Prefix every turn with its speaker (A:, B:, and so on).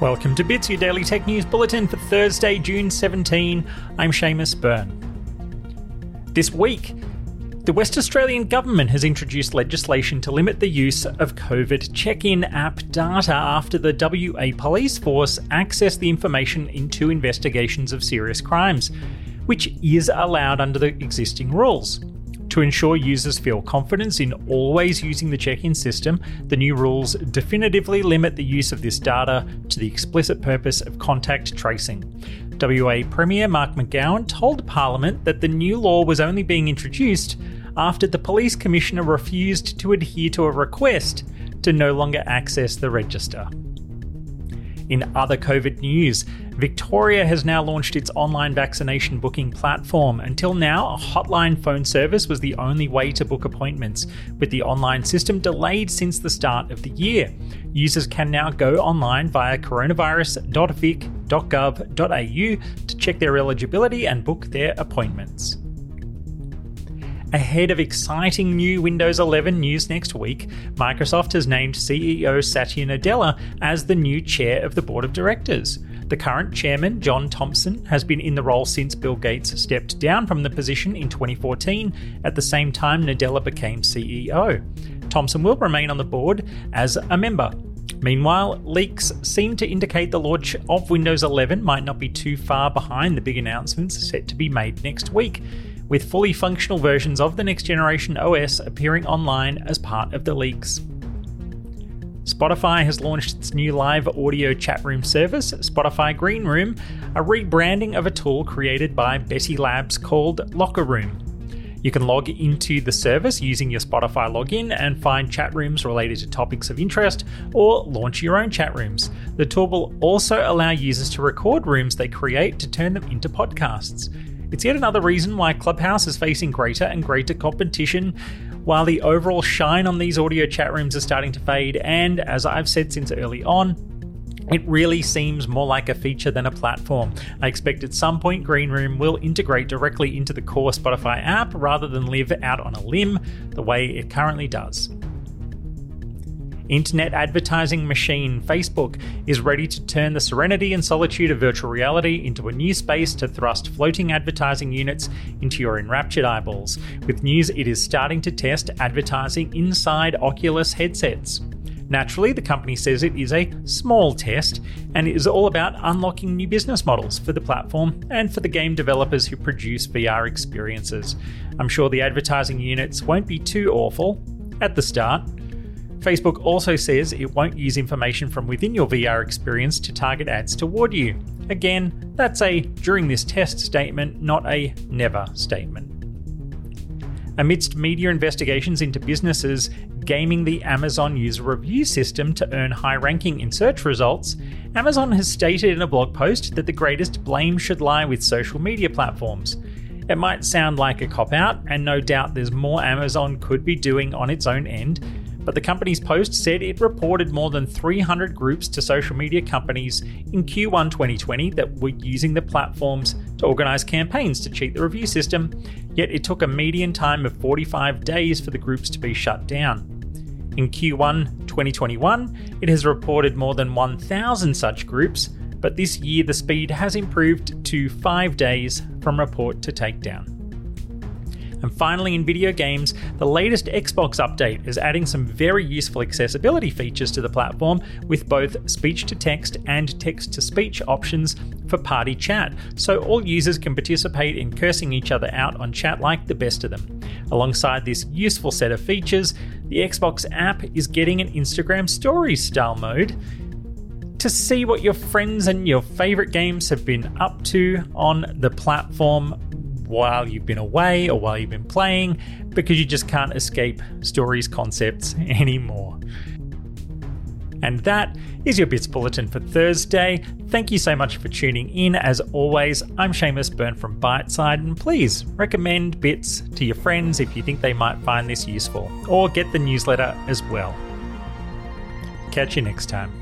A: Welcome to Bits, your daily tech news bulletin for Thursday, June 17. I'm Seamus Byrne. This week, the West Australian government has introduced legislation to limit the use of COVID check in app data after the WA Police Force accessed the information into investigations of serious crimes, which is allowed under the existing rules. To ensure users feel confidence in always using the check in system, the new rules definitively limit the use of this data to the explicit purpose of contact tracing. WA Premier Mark McGowan told Parliament that the new law was only being introduced after the police commissioner refused to adhere to a request to no longer access the register. In other COVID news, Victoria has now launched its online vaccination booking platform. Until now, a hotline phone service was the only way to book appointments, with the online system delayed since the start of the year. Users can now go online via coronavirus.vic.gov.au to check their eligibility and book their appointments. Ahead of exciting new Windows 11 news next week, Microsoft has named CEO Satya Nadella as the new chair of the board of directors. The current chairman, John Thompson, has been in the role since Bill Gates stepped down from the position in 2014, at the same time Nadella became CEO. Thompson will remain on the board as a member. Meanwhile, leaks seem to indicate the launch of Windows 11 might not be too far behind the big announcements set to be made next week with fully functional versions of the next generation OS appearing online as part of the leaks. Spotify has launched its new live audio chat room service, Spotify Green Room, a rebranding of a tool created by Betty Labs called Locker Room. You can log into the service using your Spotify login and find chat rooms related to topics of interest or launch your own chat rooms. The tool will also allow users to record rooms they create to turn them into podcasts. It's yet another reason why Clubhouse is facing greater and greater competition, while the overall shine on these audio chat rooms is starting to fade, and as I've said since early on, it really seems more like a feature than a platform. I expect at some point Green Room will integrate directly into the core Spotify app rather than live out on a limb the way it currently does. Internet advertising machine Facebook is ready to turn the serenity and solitude of virtual reality into a new space to thrust floating advertising units into your enraptured eyeballs. With news, it is starting to test advertising inside Oculus headsets. Naturally, the company says it is a small test and it is all about unlocking new business models for the platform and for the game developers who produce VR experiences. I'm sure the advertising units won't be too awful at the start, Facebook also says it won't use information from within your VR experience to target ads toward you. Again, that's a during this test statement, not a never statement. Amidst media investigations into businesses gaming the Amazon user review system to earn high ranking in search results, Amazon has stated in a blog post that the greatest blame should lie with social media platforms. It might sound like a cop out, and no doubt there's more Amazon could be doing on its own end, but the company's post said it reported more than 300 groups to social media companies in Q1 2020 that were using the platforms to organise campaigns to cheat the review system, yet it took a median time of 45 days for the groups to be shut down. In Q1 2021, it has reported more than 1,000 such groups, but this year the speed has improved to 5 days from report to takedown. And finally, in video games, the latest Xbox update is adding some very useful accessibility features to the platform with both speech to text and text to speech options for party chat, so all users can participate in cursing each other out on chat like the best of them. Alongside this useful set of features, the Xbox app is getting an Instagram Stories style mode to see what your friends and your favorite games have been up to on the platform while you've been away or while you've been playing because you just can't escape stories concepts anymore. And that is your Bits Bulletin for Thursday. Thank you so much for tuning in. As always, I'm Seamus Byrne from Byteside, and please recommend Bits to your friends if you think they might find this useful, or get the newsletter as well. Catch you next time.